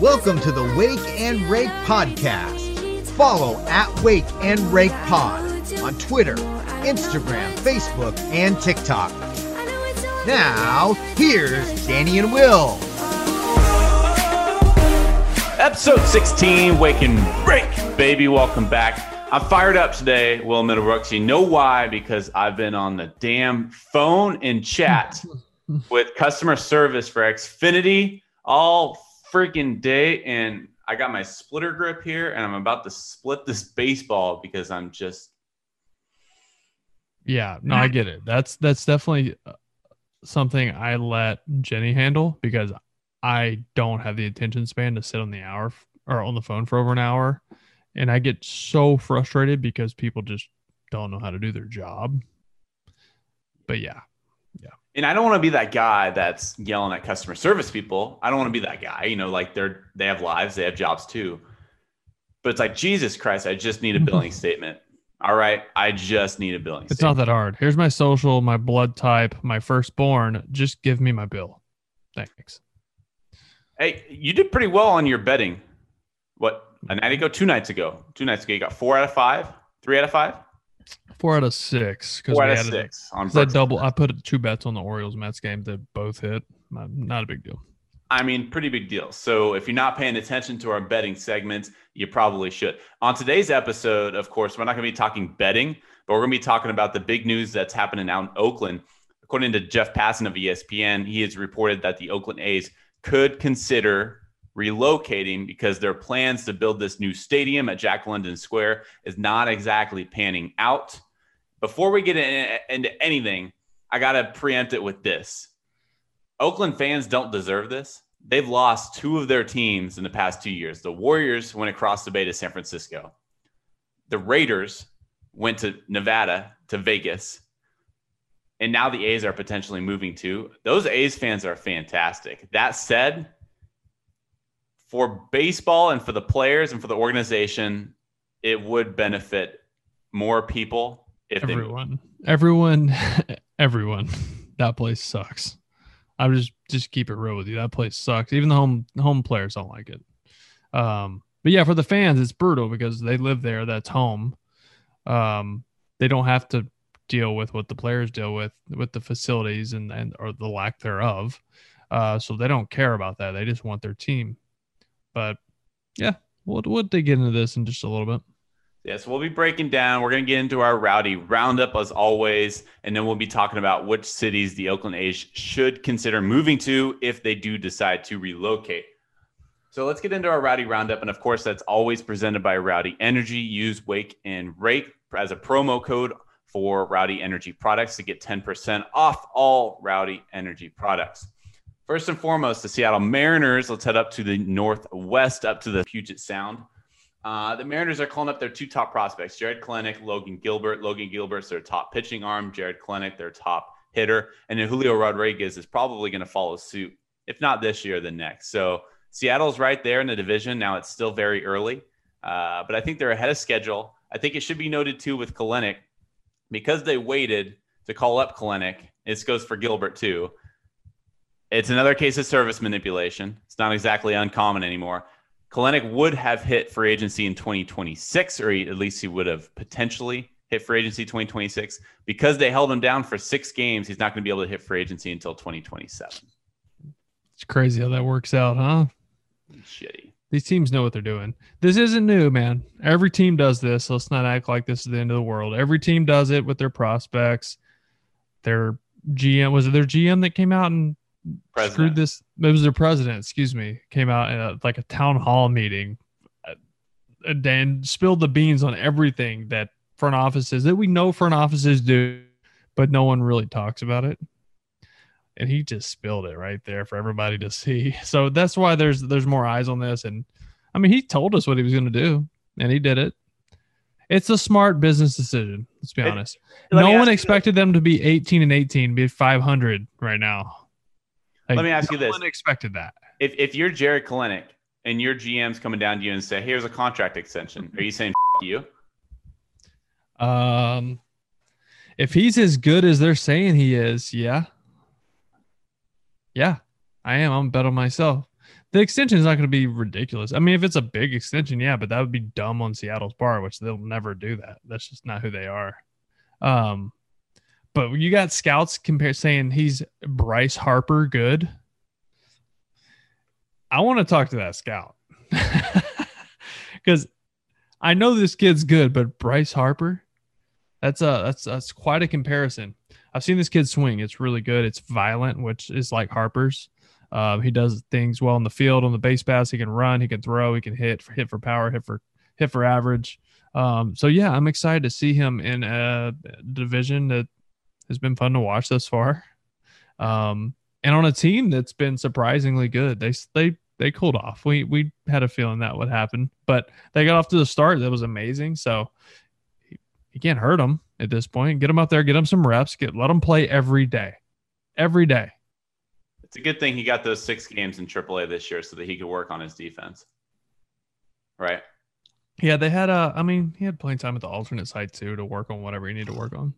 Welcome to the Wake and Rake podcast. Follow at Wake and Rake Pod on Twitter, Instagram, Facebook, and TikTok. Now, here's Danny and Will. Episode 16, Wake and Rake, baby. Welcome back. I'm fired up today, Will Middlebrooks. You know why? Because I've been on the damn phone and chat with customer service for Xfinity all freaking day. And I got my splitter grip here and I'm about to split this baseball because I'm just. Yeah, no, I get it. That's that's definitely uh, something I let Jenny handle because I don't have the attention span to sit on the hour or on the phone for over an hour. And I get so frustrated because people just don't know how to do their job. But yeah, and I don't want to be that guy that's yelling at customer service people. I don't want to be that guy. You know, like they're they have lives, they have jobs too. But it's like Jesus Christ, I just need a billing statement. All right, I just need a billing. Statement. It's statement. not that hard. Here's my social, my blood type, my firstborn. Just give me my bill. Thanks. Hey, you did pretty well on your betting. What a night ago, two nights ago, two nights ago, you got four out of five, three out of five. Four out of six because Four we out of six on 'Cause I Brooks. double. I put two bets on the Orioles Mets game that both hit. Not, not a big deal. I mean, pretty big deal. So if you're not paying attention to our betting segments, you probably should. On today's episode, of course, we're not going to be talking betting, but we're going to be talking about the big news that's happening out in Oakland. According to Jeff Passan of ESPN, he has reported that the Oakland A's could consider relocating because their plans to build this new stadium at Jack London Square is not exactly panning out. Before we get in, into anything, I got to preempt it with this. Oakland fans don't deserve this. They've lost two of their teams in the past two years. The Warriors went across the bay to San Francisco. The Raiders went to Nevada, to Vegas. And now the A's are potentially moving to. Those A's fans are fantastic. That said, for baseball and for the players and for the organization, it would benefit more people if. Everyone, everyone, everyone. That place sucks. I'm just just keep it real with you. That place sucks. Even the home home players don't like it. Um, but yeah, for the fans, it's brutal because they live there. That's home. Um, they don't have to deal with what the players deal with with the facilities and and or the lack thereof. Uh, so they don't care about that. They just want their team. But yeah, we'll we'll dig into this in just a little bit. Yes, we'll be breaking down. We're going to get into our rowdy roundup as always, and then we'll be talking about which cities the Oakland A's should consider moving to if they do decide to relocate. So let's get into our rowdy roundup, and of course, that's always presented by Rowdy Energy. Use Wake and Rake as a promo code for Rowdy Energy products to get 10% off all Rowdy Energy products. First and foremost, the Seattle Mariners. Let's head up to the northwest, up to the Puget Sound. Uh, the Mariners are calling up their two top prospects, Jarred Kelenic, Logan Gilbert. Logan Gilbert's their top pitching arm, Jarred Kelenic, their top hitter. And then Julio Rodriguez is probably going to follow suit, if not this year, then next. So Seattle's right there in the division. Now it's still very early, uh, but I think they're ahead of schedule. I think it should be noted too with Kelenic because they waited to call up Kelenic. This goes for Gilbert too. It's another case of service manipulation. It's not exactly uncommon anymore. Kelenic would have hit free agency in 2026, or he, at least he would have potentially hit free agency 2026. Because they held him down for six games, he's not going to be able to hit free agency until 2027. It's crazy how that works out, huh? Shitty. These teams know what they're doing. This isn't new, man. Every team does this. So let's not act like this is the end of the world. Every team does it with their prospects. Their GM was it their GM that came out and President. screwed this? It was their president, excuse me, came out in a, like a town hall meeting uh, and spilled the beans on everything that front offices that we know front offices do, but no one really talks about it and he just spilled it right there for everybody to see. So that's why there's there's more eyes on this. And I mean, he told us what he was going to do, and he did it. It's a smart business decision. Let's be honest. Me no one expected them to be 18 and 18, be 500 right now. Like, Let me ask you no this. one expected that. If, if you're Jarred Kelenic and your GM's coming down to you and say, here's a contract extension, are you saying you? Um, if he's as good as they're saying he is, yeah, yeah, I am. I'm bet on myself. The extension is not going to be ridiculous. I mean, if it's a big extension, yeah, but that would be dumb on Seattle's part, which they'll never do that. That's just not who they are. Um, but you got scouts compare saying he's Bryce Harper good. I want to talk to that scout because I know this kid's good, but Bryce Harper, that's a that's that's quite a comparison. I've seen this kid swing; it's really good. It's violent, which is like Harper's. Um, he does things well in the field on the base pass. He can run, he can throw, he can hit, hit for power, hit for hit for average. Um, so yeah, I'm excited to see him in a division that has been fun to watch thus far, um, and on a team that's been surprisingly good. They they they cooled off. We we had a feeling that would happen, but they got off to the start that was amazing. So you can't hurt them at this point. Get them out there, get them some reps, get let them play every day, every day it's a good thing he got those six games in AAA this year so that he could work on his defense. Right. Yeah, they had uh I mean, he had playing time at the alternate site too to work on whatever he needed to work on.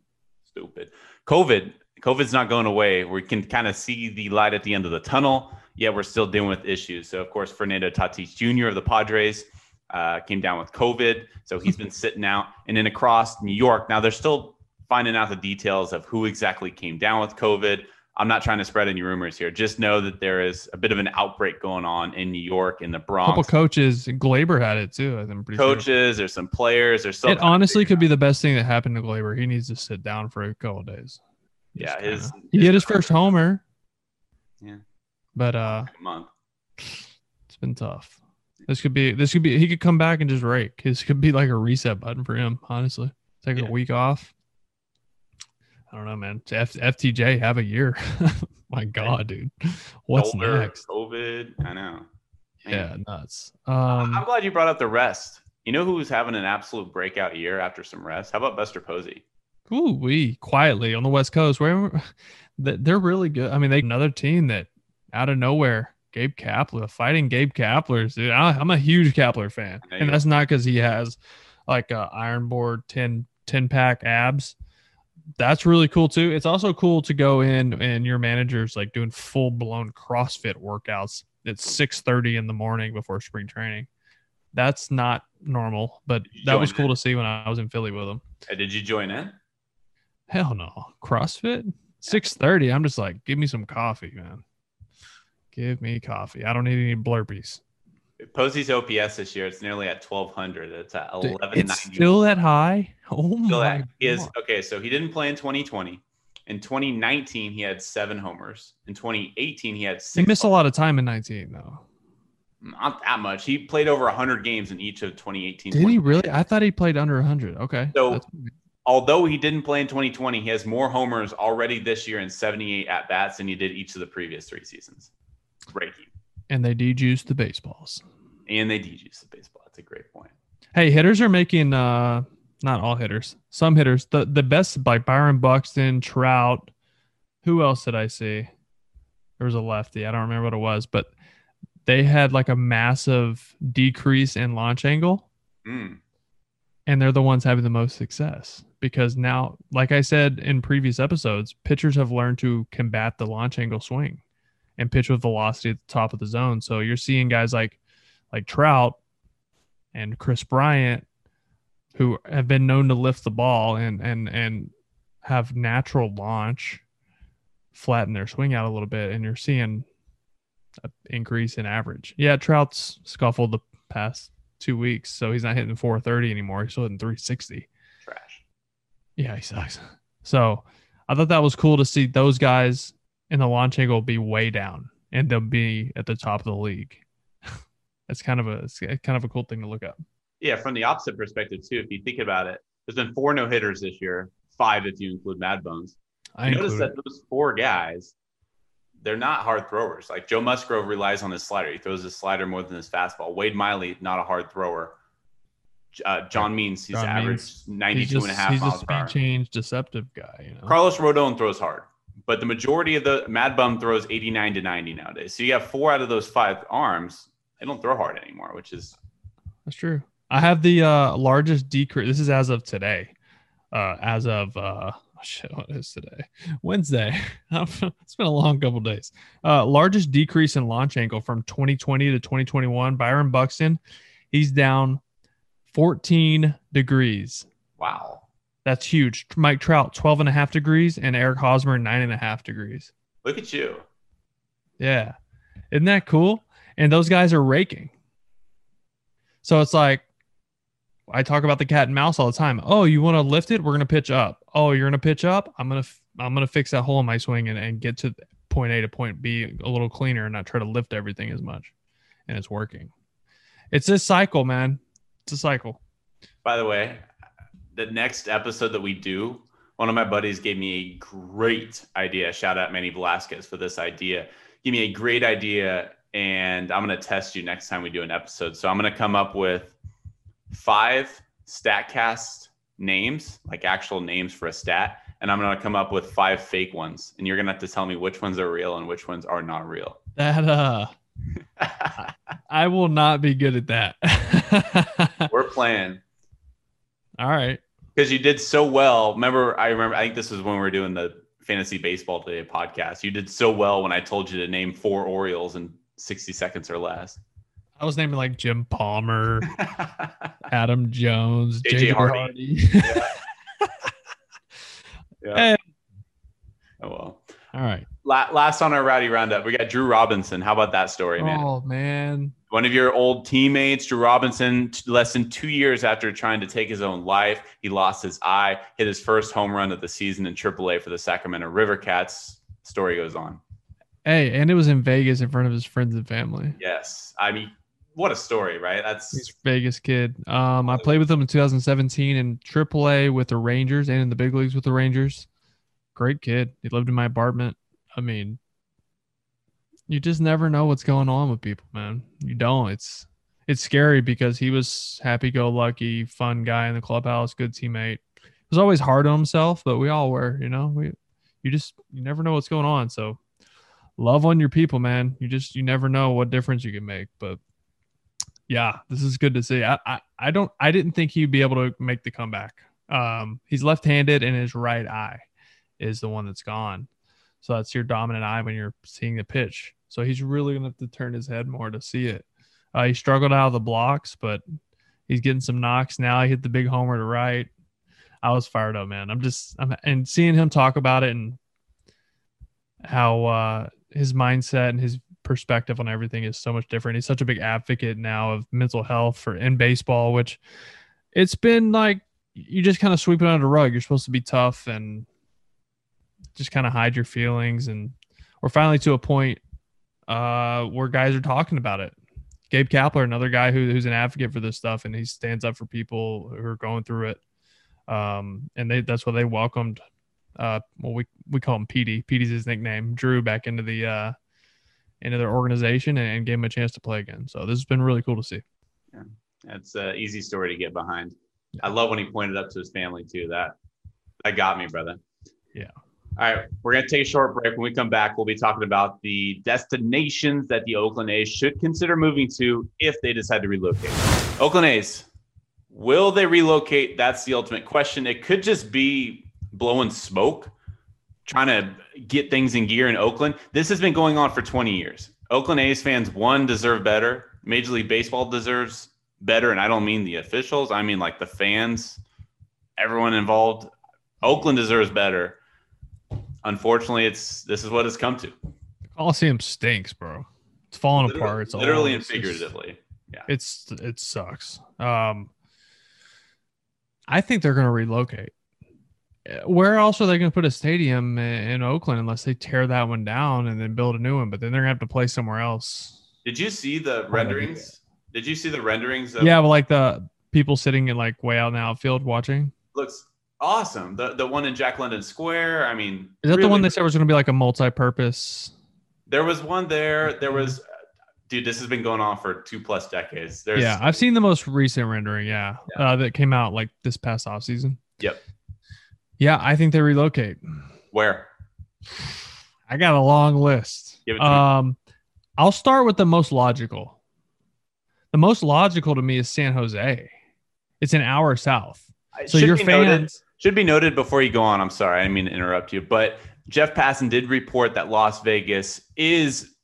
Stupid. COVID. COVID's not going away. We can kind of see the light at the end of the tunnel. Yeah, we're still dealing with issues. So of course, Fernando Tatis Jr. of the Padres uh, came down with COVID. So he's been sitting out. And then across New York, now they're still finding out the details of who exactly came down with COVID. I'm not trying to spread any rumors here. Just know that there is a bit of an outbreak going on in New York, in the Bronx. A couple coaches, Gleyber had it too. I'm pretty coaches. Sure. There's some players. There's something. it honestly could be the best thing that happened to Gleyber. He needs to sit down for a couple days. yeah, his, his, he hit his first homer. Yeah, but uh, month. It's been tough. This could be. This could be. He could come back and just rake. This could be like a reset button for him. Honestly, take yeah. a week off. I don't know, man. F- FTJ have a year. My God, dude. What's next? COVID. I know. Man. Yeah, nuts. Um, I'm glad you brought up the rest. You know who's having an absolute breakout year after some rest? How about Buster Posey? Ooh, we quietly on the West Coast. Where they're really good. I mean, they another team that out of nowhere, Gabe Kapler, fighting Gabe Kapler's. Dude, I, am a huge Kapler fan, and that's not because he has like a iron board 10, 10 pack abs that's really cool too. It's also cool to go in and your manager's like doing full blown CrossFit workouts at 6:30 in the morning before spring training. That's not normal, but that was cool in? to see when I was in Philly with them. Hey, did you join in? Hell no. CrossFit? 6:30. I'm just like, give me some coffee, man. Give me coffee. I don't need any blurpees. Posey's OPS this year, it's nearly at 1200. It's at 1190. It's still that high? Oh my. At, he is okay. So he didn't play in 2020. In 2019, he had seven homers. In 2018, he had six. He missed homers. a lot of time in 19, though. Not that much. He played over 100 games in each of 2018. Did he really? I thought he played under 100. Okay. So, although he didn't play in 2020, he has more homers already this year in 78 at bats than he did each of the previous three seasons. Breaking. And they dejuiced the baseballs. And they dejuiced the baseball. That's a great point. Hey, hitters are making uh not all hitters, some hitters. The the best like Byron Buxton, Trout. Who else did I see? There was a lefty. I don't remember what it was, but they had like a massive decrease in launch angle. Mm. And they're the ones having the most success because now, like I said in previous episodes, pitchers have learned to combat the launch angle swing and pitch with velocity at the top of the zone. So you're seeing guys like like Trout and Kris Bryant who have been known to lift the ball and and and have natural launch flatten their swing out a little bit and you're seeing an increase in average. Yeah, Trout's scuffled the past two weeks, so he's not hitting 430 anymore. He's still hitting 360. Trash. Yeah, he sucks. So I thought that was cool to see those guys in the launch angle will be way down and they'll be at the top of the league. That's kind of a it's kind of a cool thing to look up. Yeah, from the opposite perspective too, if you think about it, there's been four no hitters this year, five if you include Mad Bum. I notice that those four guys, they're not hard throwers. Like Joe Musgrove relies on his slider. He throws his slider more than his fastball. Wade Miley, not a hard thrower. Uh, John Means, he's John average Means, 92 he's just, and a half he's miles a speed change deceptive guy. You know? Carlos Rodon throws hard but the majority of the Mad Bum throws 89 to 90 nowadays. So you have four out of those five arms. They don't throw hard anymore, which is that's true. I have the uh, largest decrease. This is as of today. Uh, as of uh, shit, what is today? Wednesday. it's been a long couple days. Uh, largest decrease in launch angle from 2020 to 2021. Byron Buxton, he's down 14 degrees. Wow. That's huge. Mike Trout, 12 and a half degrees, and Eric Hosmer, nine and a half degrees. Look at you. Yeah. Isn't that cool? And those guys are raking. So it's like, I talk about the cat and mouse all the time. Oh, you want to lift it? We're going to pitch up. Oh, you're going to pitch up? I'm going to, I'm going to fix that hole in my swing and, and get to point A to point B a little cleaner and not try to lift everything as much. And it's working. It's a cycle, man. It's a cycle. By the way, the next episode that we do, one of my buddies gave me a great idea. Shout out Manny Velasquez for this idea. Give me a great idea, and I'm going to test you next time we do an episode. So I'm going to come up with five StatCast names, like actual names for a stat, and I'm going to come up with five fake ones, and you're going to have to tell me which ones are real and which ones are not real. That uh I will not be good at that. We're playing. All right. Because you did so well. Remember, I remember, I think this was when we were doing the Fantasy Baseball Today podcast. You did so well when I told you to name four Orioles in 60 seconds or less. I was naming like Jim Palmer, Adam Jones, JJ Hardy. Hardy. yeah. yeah. Hey. Oh, well. All right. La- last on our rowdy roundup, we got Drew Robinson. How about that story, man? Oh man. One of your old teammates, Drew Robinson, less than two years after trying to take his own life, he lost his eye, hit his first home run of the season in AAA for the Sacramento River Cats. Story goes on. Hey, and it was in Vegas in front of his friends and family. Yes, I mean, what a story, right? That's He's Vegas kid. Um, I played with him in 2017 in AAA with the Rangers and in the big leagues with the Rangers. Great kid. He lived in my apartment. I mean, you just never know what's going on with people, man. You don't. It's it's scary because he was happy-go-lucky, fun guy in the clubhouse, good teammate. He was always hard on himself, but we all were. You know, we you just you never know what's going on. So love on your people, man. You just you never know what difference you can make, but yeah, this is good to see. I, I, I don't I didn't think he'd be able to make the comeback. Um, he's left-handed and his right eye is the one that's gone. So that's your dominant eye when you're seeing the pitch. So he's really gonna have to turn his head more to see it. Uh, he struggled out of the blocks, but he's getting some knocks now. He hit the big homer to right. I was fired up, man. I'm just I'm and seeing him talk about it and how uh, his mindset and his perspective on everything is so much different. He's such a big advocate now of mental health for in baseball, which it's been like you just kind of sweep it under the rug. You're supposed to be tough and just kind of hide your feelings. And we're finally to a point uh, where guys are talking about it. Gabe Kapler, another guy who, who's an advocate for this stuff, and he stands up for people who are going through it. Um, and they that's why they welcomed uh, well we we call him PD. PD's his nickname. Drew back into the uh, into their organization and, and gave him a chance to play again. So this has been really cool to see. Yeah. That's an easy story to get behind. I love when he pointed up to his family too. That that got me, brother. Yeah. All right, we're gonna take a short break. When we come back, we'll be talking about the destinations that the Oakland A's should consider moving to if they decide to relocate. Oakland A's, will they relocate? That's the ultimate question. It could just be blowing smoke, trying to get things in gear in Oakland. This has been going on for 20 years. Oakland A's fans, one, deserve better. Major League Baseball deserves better. And I don't mean the officials, I mean like the fans, everyone involved. Oakland deserves better. Unfortunately, it's this is what it's come to. The Coliseum stinks, bro. It's falling Literally, apart. It's all- literally and figuratively. It's it sucks. Um, I think they're going to relocate. Uh, Where else are they going to put a stadium in Oakland unless they tear that one down and then build a new one? But then they're going to have to play somewhere else. Did you see the renderings? Did you see the renderings? Of, Yeah, but like the people sitting in like way out in the outfield watching. looks awesome. The the one in Jack London Square. I mean, Is that the one they said was going to be like a multi-purpose? There was one there. There was, dude. This has been going on for two plus decades. There's, yeah, I've seen the most recent rendering. Yeah, Uh, that came out like this past off season. Yep. Yeah, I think they relocate. Where? I got a long list. To me. Um, I'll start with the most logical. The most logical to me is San Jose. It's an hour south. So your be noted- fans, Should be noted before you go on. I'm sorry, I didn't mean to interrupt you, but Jeff Passan did report that Las Vegas is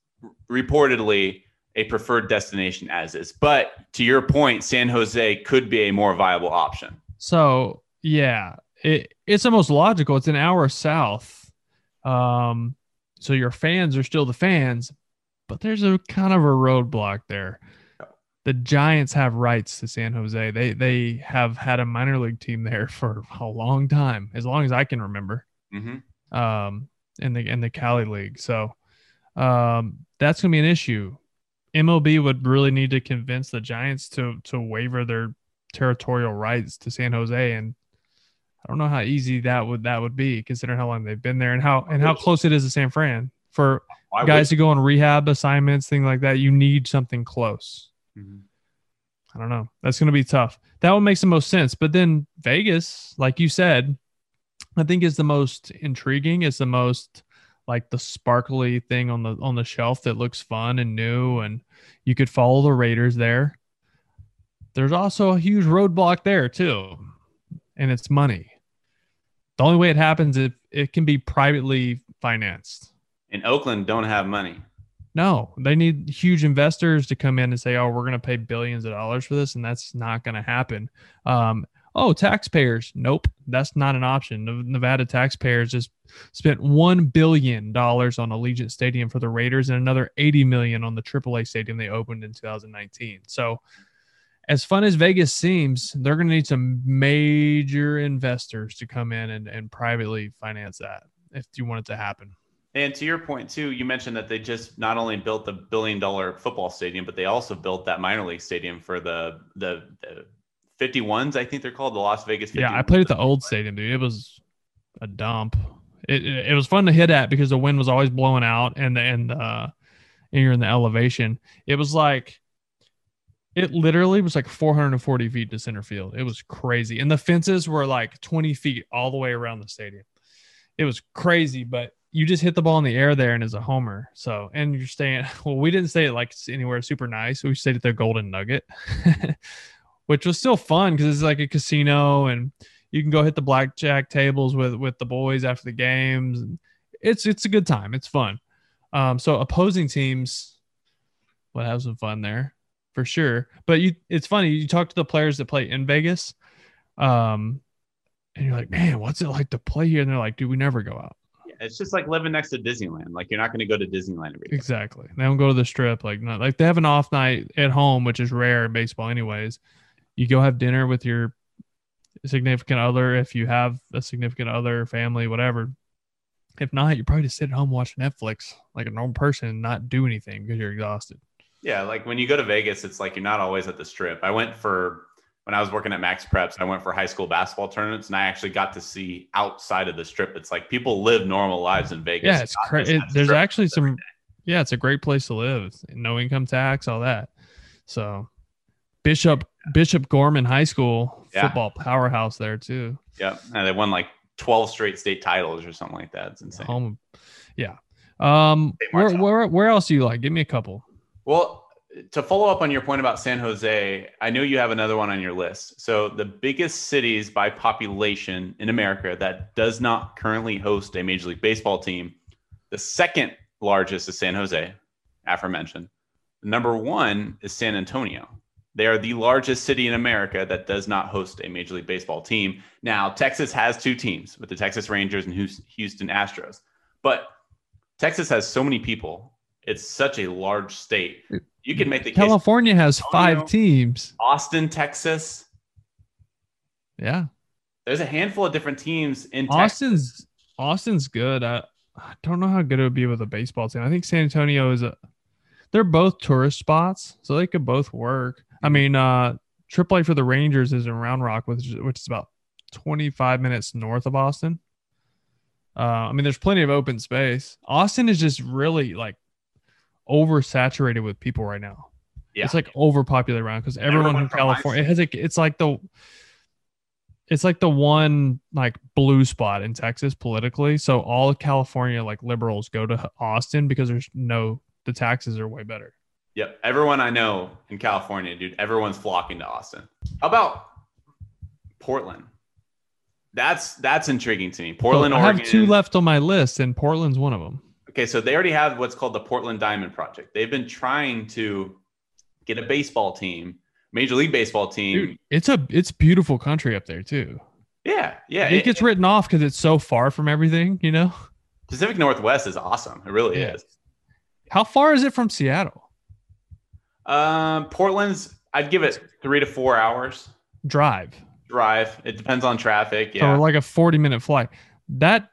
reportedly a preferred destination as is. But to your point, San Jose could be a more viable option. So yeah, it, it's almost logical. It's an hour south. Um, so your fans are still the fans, but there's a kind of a roadblock there. The Giants have rights to San Jose. They they have had a minor league team there for a long time, as long as I can remember. Mm-hmm. Um, in the in the Cali League. So um, that's gonna be an issue. MLB would really need to convince the Giants to to waiver their territorial rights to San Jose, and I don't know how easy that would that would be, considering how long they've been there and how and how close it is to San Fran for guys to go on rehab assignments, things like that. You need something close. Mhm. I don't know. That's going to be tough. That one makes the most sense. But then Vegas, like you said, I think is the most intriguing. Is the most like the sparkly thing on the on the shelf that looks fun and new, and you could follow the Raiders there. There's also a huge roadblock there too, and it's money. The only way it happens if it can be privately financed. And Oakland, don't have money. No, they need huge investors to come in and say, "Oh, we're going to pay billions of dollars for this," and that's not going to happen. Um, oh, taxpayers? Nope, that's not an option. Nevada taxpayers just spent one billion dollars on Allegiant Stadium for the Raiders and another eighty million on the AAA stadium they opened in 2019. So, as fun as Vegas seems, they're going to need some major investors to come in and, and privately finance that if you want it to happen. And to your point too, you mentioned that they just not only built the billion dollar football stadium, but they also built that minor league stadium for the the, the 51s, I think they're called, the Las Vegas 51s. Yeah, I played at the old stadium, dude. It was a dump. It, it, it was fun to hit at because the wind was always blowing out and and uh and you're in the elevation. It was like it literally was like 440 feet to center field. It was crazy. And the fences were like 20 feet all the way around the stadium. It was crazy, but you just hit the ball in the air there and as a homer. So, and you're staying, well, we didn't stay at like anywhere super nice. We stayed at the Golden Nugget, which was still fun because it's like a casino and you can go hit the blackjack tables with, with the boys after the games. It's, it's a good time. It's fun. Um, so opposing teams would have some fun there for sure. But you, it's funny. You talk to the players that play in Vegas, um, and you're like, man, what's it like to play here? And they're like, dude, we never go out. It's just like living next to Disneyland. Like you're not going to go to Disneyland every day. Exactly. They don't go to the strip. Like, not like they have an off night at home, which is rare in baseball, anyways. You go have dinner with your significant other if you have a significant other, family, whatever. If not, you probably just sit at home watch Netflix like a normal person and not do anything because you're exhausted. Yeah, like when you go to Vegas, it's like you're not always at the strip. I went for when I was working at MaxPreps, I went for high school basketball tournaments and I actually got to see outside of the strip. It's like people live normal lives in Vegas. Yeah, it's crazy. just There's actually some. Yeah, it's a great place to live. No income tax, all that. So, Bishop Bishop Gorman High School Yeah. football powerhouse there too. Yep. And they won like 12 straight state titles or something like that. It's insane. Home, yeah. Um, where, where where else do you like? Give me a couple. Well, to follow up on your point about San Jose, I know you have another one on your list. So, the biggest cities by population in America that does not currently host a Major League Baseball team, the second largest is San Jose, aforementioned. Number one is San Antonio. They are the largest city in America that does not host a Major League Baseball team. Now, Texas has two teams with the Texas Rangers and Houston Astros, but Texas has so many people. It's such a large state. Mm. You can make the case. California has Antonio. five teams. Austin, Texas. Yeah, There's a handful of different teams in Texas. Austin's Austin's good. I, I don't know how good it would be with a baseball team. I think San Antonio is a. They're both tourist spots, so they could both work. I mean, uh, AAA for the Rangers is in Round Rock, which is, which is about 25 minutes north of Austin. Uh, I mean, there's plenty of open space. Austin is just really like oversaturated with people right now. Yeah. It's like overpopulated around because everyone, Everyone in California it has like it's like the it's like the one like blue spot in Texas politically. So all California like liberals go to Austin because there's no the taxes are way better. Yep. Everyone I know in California, dude, everyone's flocking to Austin. How about Portland? That's that's intriguing to me. Portland, So I have Oregon. two left on my list, and Portland's one of them. Okay, so they already have what's called the Portland Diamond Project. They've been trying to get a baseball team, Major League Baseball team. Dude, it's a it's beautiful country up there too. Yeah, yeah. it gets written off because it's so far from everything. You know, Pacific Northwest is awesome. It really Yeah. is. how far is it from Seattle? Um, Portland's, I'd give it three to four hours Drive. drive. It depends on traffic. So Yeah. like a 40 minute flight. That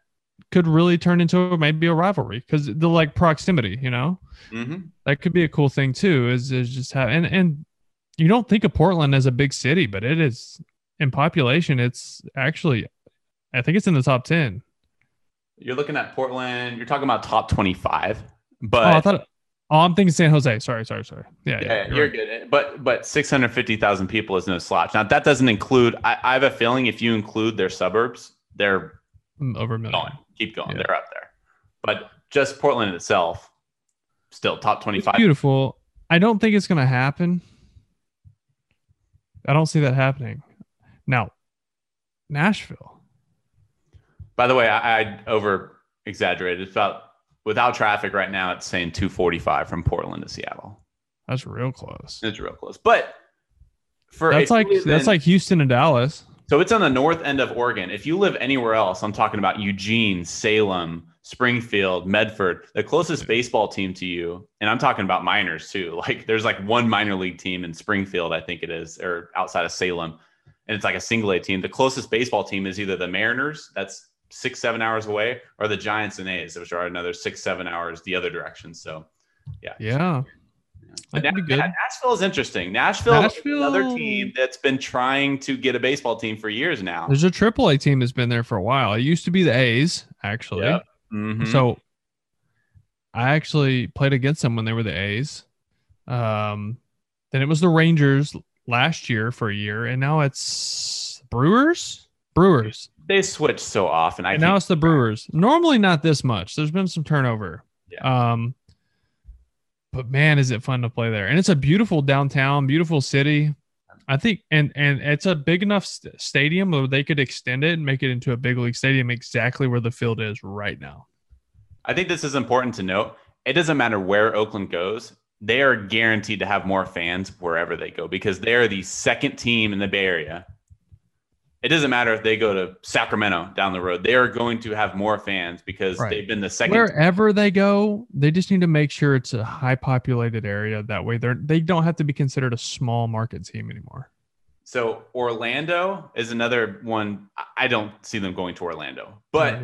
could really turn into maybe a rivalry because the like proximity, you know, hmm that could be a cool thing too. Is is just have and and you don't think of Portland as a big city, but it is in population. It's actually, I think it's in the top 10. You're looking at Portland. You're talking about top 25, oh, but I thought. Oh, I'm thinking San Jose. Sorry, sorry, sorry. Yeah, yeah, yeah, you're right. good. But but 650,000 people is no slouch. Now that doesn't include. I, I have a feeling if you include their suburbs, they're Mm, over a million. going. Keep going. Yeah. They're up there. But just Portland itself, still top It's 25. beautiful. I don't think it's going to happen. I don't see that happening. Now, Nashville. By the way, I, I over exaggerated. It's about without traffic right now. It's saying 245 from Portland to Seattle. That's real close. It's real close. But for That's like that's like Houston and Dallas. So it's on the north end of Oregon. If you live anywhere else, I'm talking about Eugene, Salem, Springfield, Medford, the closest baseball team to you, and I'm talking about minors too. Like there's like one minor league team in Springfield, I think it is, or outside of Salem, and it's like a single A team. The closest baseball team is either the Mariners, that's six, seven hours away, or the Giants and A's, which are another six, seven hours the other direction. So Yeah. But That Na- good. Nashville is interesting. Nashville, Nashville- is another team that's been trying to get a baseball team for years now. There's a triple A team that's been there for a while. It used to be the A's, actually. Yep. Mhm. So I actually played against them when they were the A's. Um, then it was the Rangers last year for a year, and now it's Brewers. Brewers. they switch so often. I and now it's the Brewers. Normally not this much. There's been some turnover. Yeah. Um, but man, is it fun to play there? And it's a beautiful downtown, beautiful city. I think, and and it's a big enough st- stadium where they could extend it and make it into a big league stadium exactly where the field is right now. I think this is important to note. It doesn't matter where Oakland goes; they are guaranteed to have more fans wherever they go because they are the second team in the Bay Area. It doesn't matter if they go to Sacramento down the road; they are going to have more fans because Right. they've been the second. Wherever they go, they just need to make sure it's a high populated area. That way, they're they don't have to be considered a small market team anymore. So Orlando is another one. I- don't see them going to Orlando, but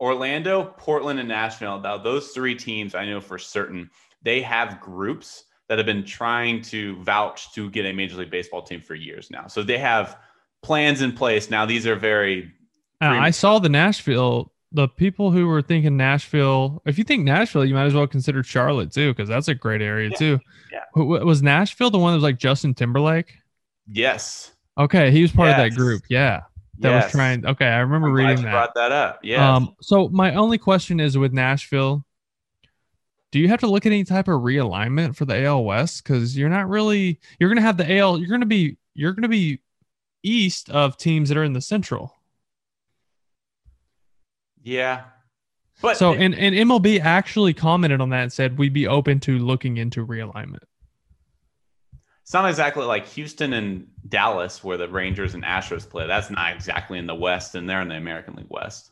Orlando, Portland, and Nashville. Now, those three teams, I know for certain, they have groups that have been trying to vouch to get a Major League Baseball team for years now. So they have plans in place. Now, these are very Uh, I saw the Nashville. The people who were thinking Nashville, if you think Nashville, you might as well consider Charlotte too, because that's a great area Yeah, too. yeah. Was Nashville the one that was like Justin Timberlake? yes. Okay, he was part of that group. Yeah, that yes. was trying. Okay, I remember I'm reading that. Brought that up. Yes. Um, so my only question is with Nashville, do you have to look at any type of realignment for the AL West? Because you're not really you're gonna have the AL, you're gonna be you're gonna be east of teams that are in the central. yeah. But So and, and MLB actually commented on that and said we'd be open to looking into realignment. it's not exactly like Houston and Dallas, where the Rangers and Astros play. That's not exactly in the West, and they're in the American League West.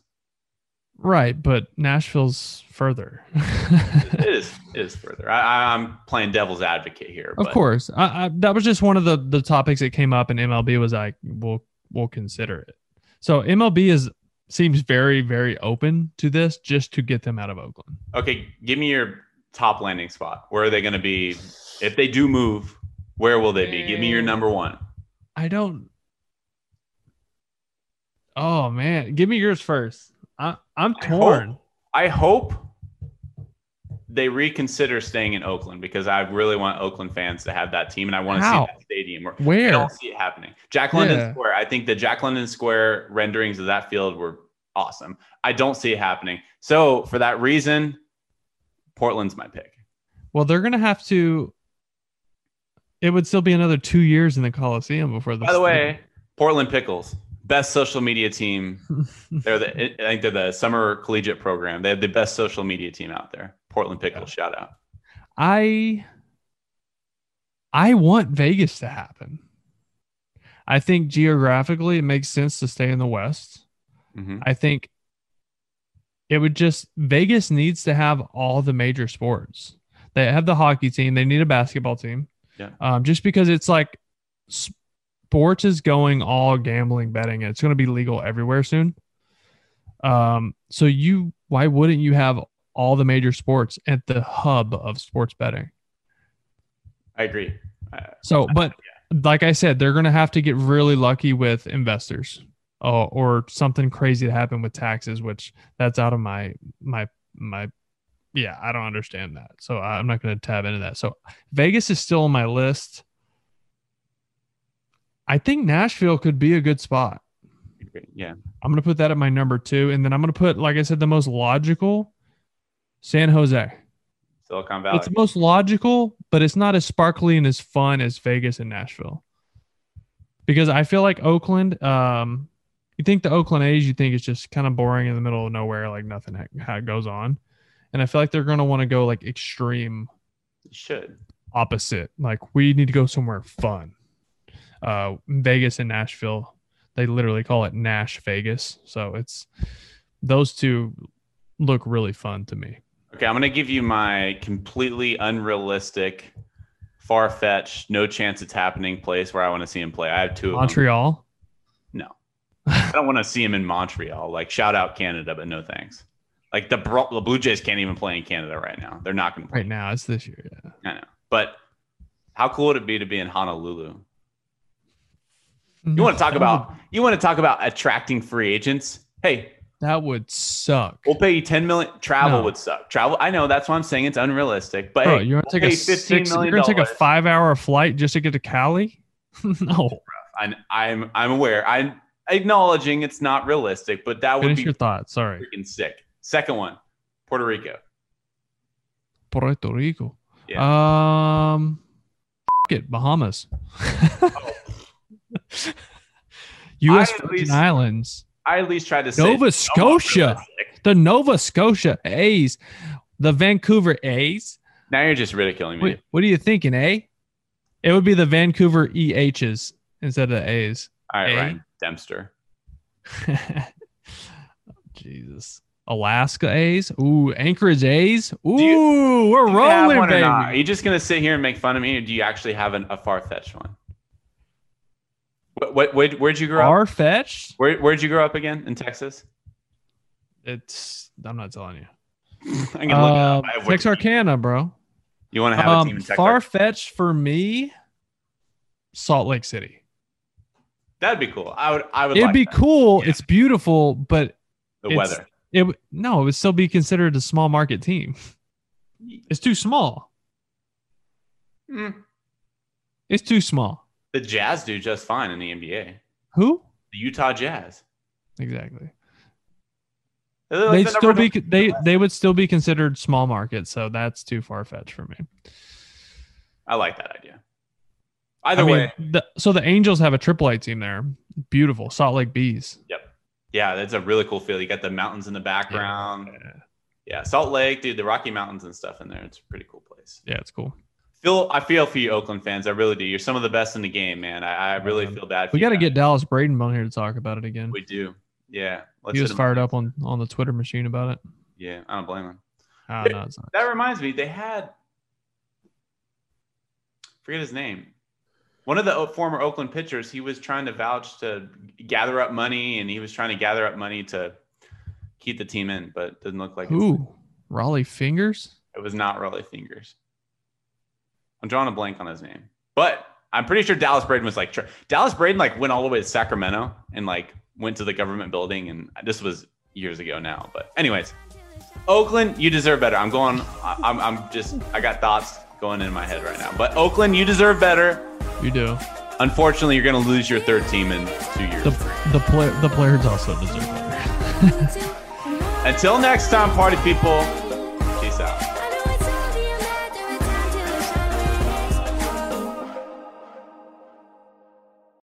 Right, but Nashville's further. it is it is further. I, I'm playing devil's advocate here. Of but course, I, I, that was just one of the the topics that came up, and MLB was like, "We'll we'll consider it." So MLB is seems very very open to this, just to get them out of Oakland. Okay, give me your top landing spot. Where are they going to be? If they do move, where will they be? Give me your number one. I don't. Oh man, give me yours first. I, I'm I torn. hope- I hope they reconsider staying in Oakland because I really want Oakland fans to have that team, and I want to see that stadium. Where, I don't see it happening. Jack London Yeah. Square. I think the Jack London Square renderings of that field were awesome. I don't see it happening. So for that reason, Portland's my pick. Well, they're gonna have to. It would still be another two years in the Coliseum before the. By the way, Portland pickles. Best social media team. they're the I think they're the summer collegiate program. They have the best social media team out there. Portland Pickle, Yeah. shout out. I I want Vegas to happen. I think geographically it makes sense to stay in the West. Mhm. I think it would just Vegas needs to have all the major sports. They have the hockey team. They need a basketball team. Yeah. Um, just because it's like sports is going all gambling betting and it's going to be legal everywhere soon. Um, so you why wouldn't you have all the major sports at the hub of sports betting? I agree. Uh, So, but like I said, they're going to have to get really lucky with investors, uh, or something crazy to happen with taxes, which that's out of my my my. Yeah, I don't understand that, so I'm not going to tab into that. So Vegas is still on my list. I think Nashville could be a good spot. yeah. I'm going to put that at my number two, and then I'm going to put, like I said, the most logical, San Jose. Silicon Valley. It's the most logical, but it's not as sparkly and as fun as Vegas and Nashville. Because I feel like Oakland, um, you think the Oakland A's, you think it's just kind of boring in the middle of nowhere, like nothing ha- ha- goes on. And I feel like they're going to want to go like extreme should. opposite. Like we need to go somewhere fun. Uh, Vegas and Nashville, they literally call it Nash Vegas. So it's those two look really fun to me. Okay, I'm gonna give you my completely unrealistic, far fetched, no chance it's happening place where I want to see him play. I have two of them. Montreal. No, I don't want to see him in Montreal. Like shout out Canada, but no thanks. Like the the Blue Jays can't even play in Canada right now. They're not gonna play. Right now, it's this year. Yeah. I know, but how cool would it be to be in Honolulu? You want to talk about would- you want to talk about attracting free agents? Hey, that would suck. we'll pay you 10 million. Travel No. would suck. Travel. I know that's why I'm saying it's unrealistic. But Bro, hey, you want we'll to take a $15 six, million You're gonna take a five-hour flight just to get to Cali? no. I'm I'm I'm aware. I'm acknowledging it's not realistic, but that would be your thoughts. Sorry. freaking sick. Second one, Puerto Rico. Puerto Rico. Yeah. Um, it, Bahamas. U.S. Virgin least- Islands. I at least tried to say Nova Scotia. The Nova Scotia A's. The Vancouver A's. Now you're just ridiculing me. What, what are you thinking, eh? It would be the Vancouver EHs instead of the A's. All right, A? Ryan Dempster. Jesus. Alaska A's. Ooh, Anchorage A's. Ooh, you- we're Do you have rolling, not? Are you just gonna sit here and make fun of me, or do you actually have an, a far fetched one? What, what, where, where'd you grow up? Far fetched. Where, where'd you grow up again? In Texas? It's. I'm not telling you. I'm gonna look it Uh, up. I. Texarkana, bro. You want to have a team Um, in Texarkana? far fetched for me. Salt Lake City. That'd be cool. I would. I would. It'd like be that. cool. Yeah. It's beautiful, but The weather. it would- no, it would still be considered a small market team. It's too small. Mm. It's too small. The Jazz do just fine in the NBA. Who? The Utah Jazz. Exactly. Like They'd the still be they they would still be considered small market, so that's too far fetched for me. I like that idea. Either I mean, way, the, so the Angels have a AAA team there. Beautiful, Salt Lake Bees. Yep. Yeah, that's a really cool feel. You got the mountains in the background. Yeah, Salt Lake, dude, the Rocky Mountains and stuff in there. It's a pretty cool place. Yeah, it's cool. Feel I feel for you, Oakland fans. I really do. You're some of the best in the game, man. I, I really Um, feel bad. For We got to get Dallas Braden on here to talk about it again. We do. Yeah. Let's he was fired up on on the Twitter machine about it. Yeah, I don't blame him. No, not. That reminds me, they had forget his name. One of the former Oakland pitchers, he was trying to vouch to gather up money, and he was trying to gather up money to keep the team in, but it doesn't look like Who? Rollie Fingers? it was not Rollie Fingers. I'm drawing a blank on his name, but I'm pretty sure Dallas Braden was like tr- Dallas Braden like went all the way to Sacramento and like went to the government building, and this was years ago now. But anyways, Oakland, you deserve better. I'm going. I'm. I'm just. I got thoughts going in my head right now. But Oakland, you deserve better. You do. Unfortunately, you're going to lose your third team in two years. The the play, the players also deserve better. Until next time, party people.